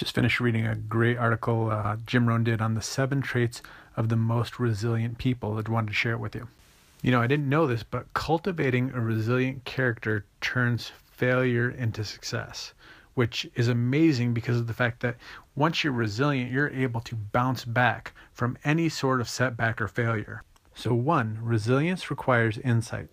Just finished reading a great article uh, Jim Rohn did on the seven traits of the most resilient people. I wanted to share it with you. You know, I didn't know this, but cultivating a resilient character turns failure into success, which is amazing because of the fact that once you're resilient, you're able to bounce back from any sort of setback or failure. So, one, resilience requires insight.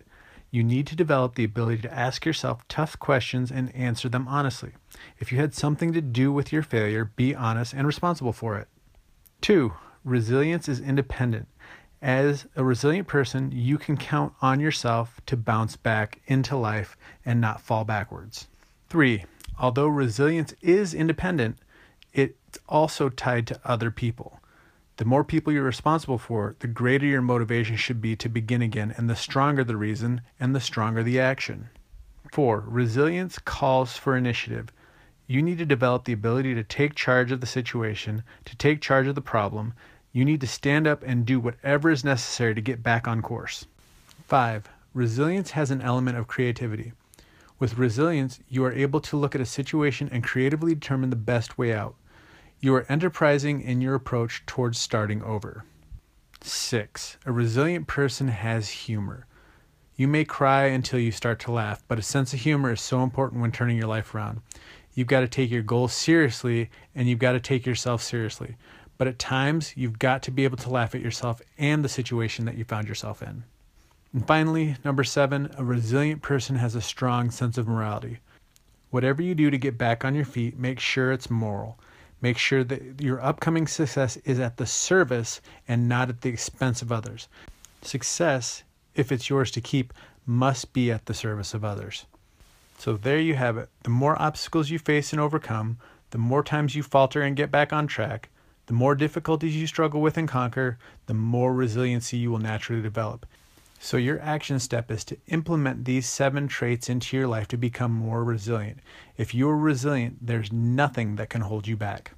You need to develop the ability to ask yourself tough questions and answer them honestly. If you had something to do with your failure, be honest and responsible for it. Two, resilience is independent. As a resilient person, you can count on yourself to bounce back into life and not fall backwards. Three, although resilience is independent, it's also tied to other people. The more people you're responsible for, the greater your motivation should be to begin again, and the stronger the reason and the stronger the action. Four, resilience calls for initiative. You need to develop the ability to take charge of the situation, to take charge of the problem. You need to stand up and do whatever is necessary to get back on course. Five, resilience has an element of creativity. With resilience, you are able to look at a situation and creatively determine the best way out. You are enterprising in your approach towards starting over. 6. A resilient person has humor. You may cry until you start to laugh, but a sense of humor is so important when turning your life around. You've got to take your goals seriously and you've got to take yourself seriously. But at times, you've got to be able to laugh at yourself and the situation that you found yourself in. And finally, number seven, a resilient person has a strong sense of morality. Whatever you do to get back on your feet, make sure it's moral. Make sure that your upcoming success is at the service and not at the expense of others. Success, if it's yours to keep, must be at the service of others. So there you have it. The more obstacles you face and overcome, the more times you falter and get back on track, the more difficulties you struggle with and conquer, the more resiliency you will naturally develop. So, your action step is to implement these seven traits into your life to become more resilient. If you're resilient, there's nothing that can hold you back.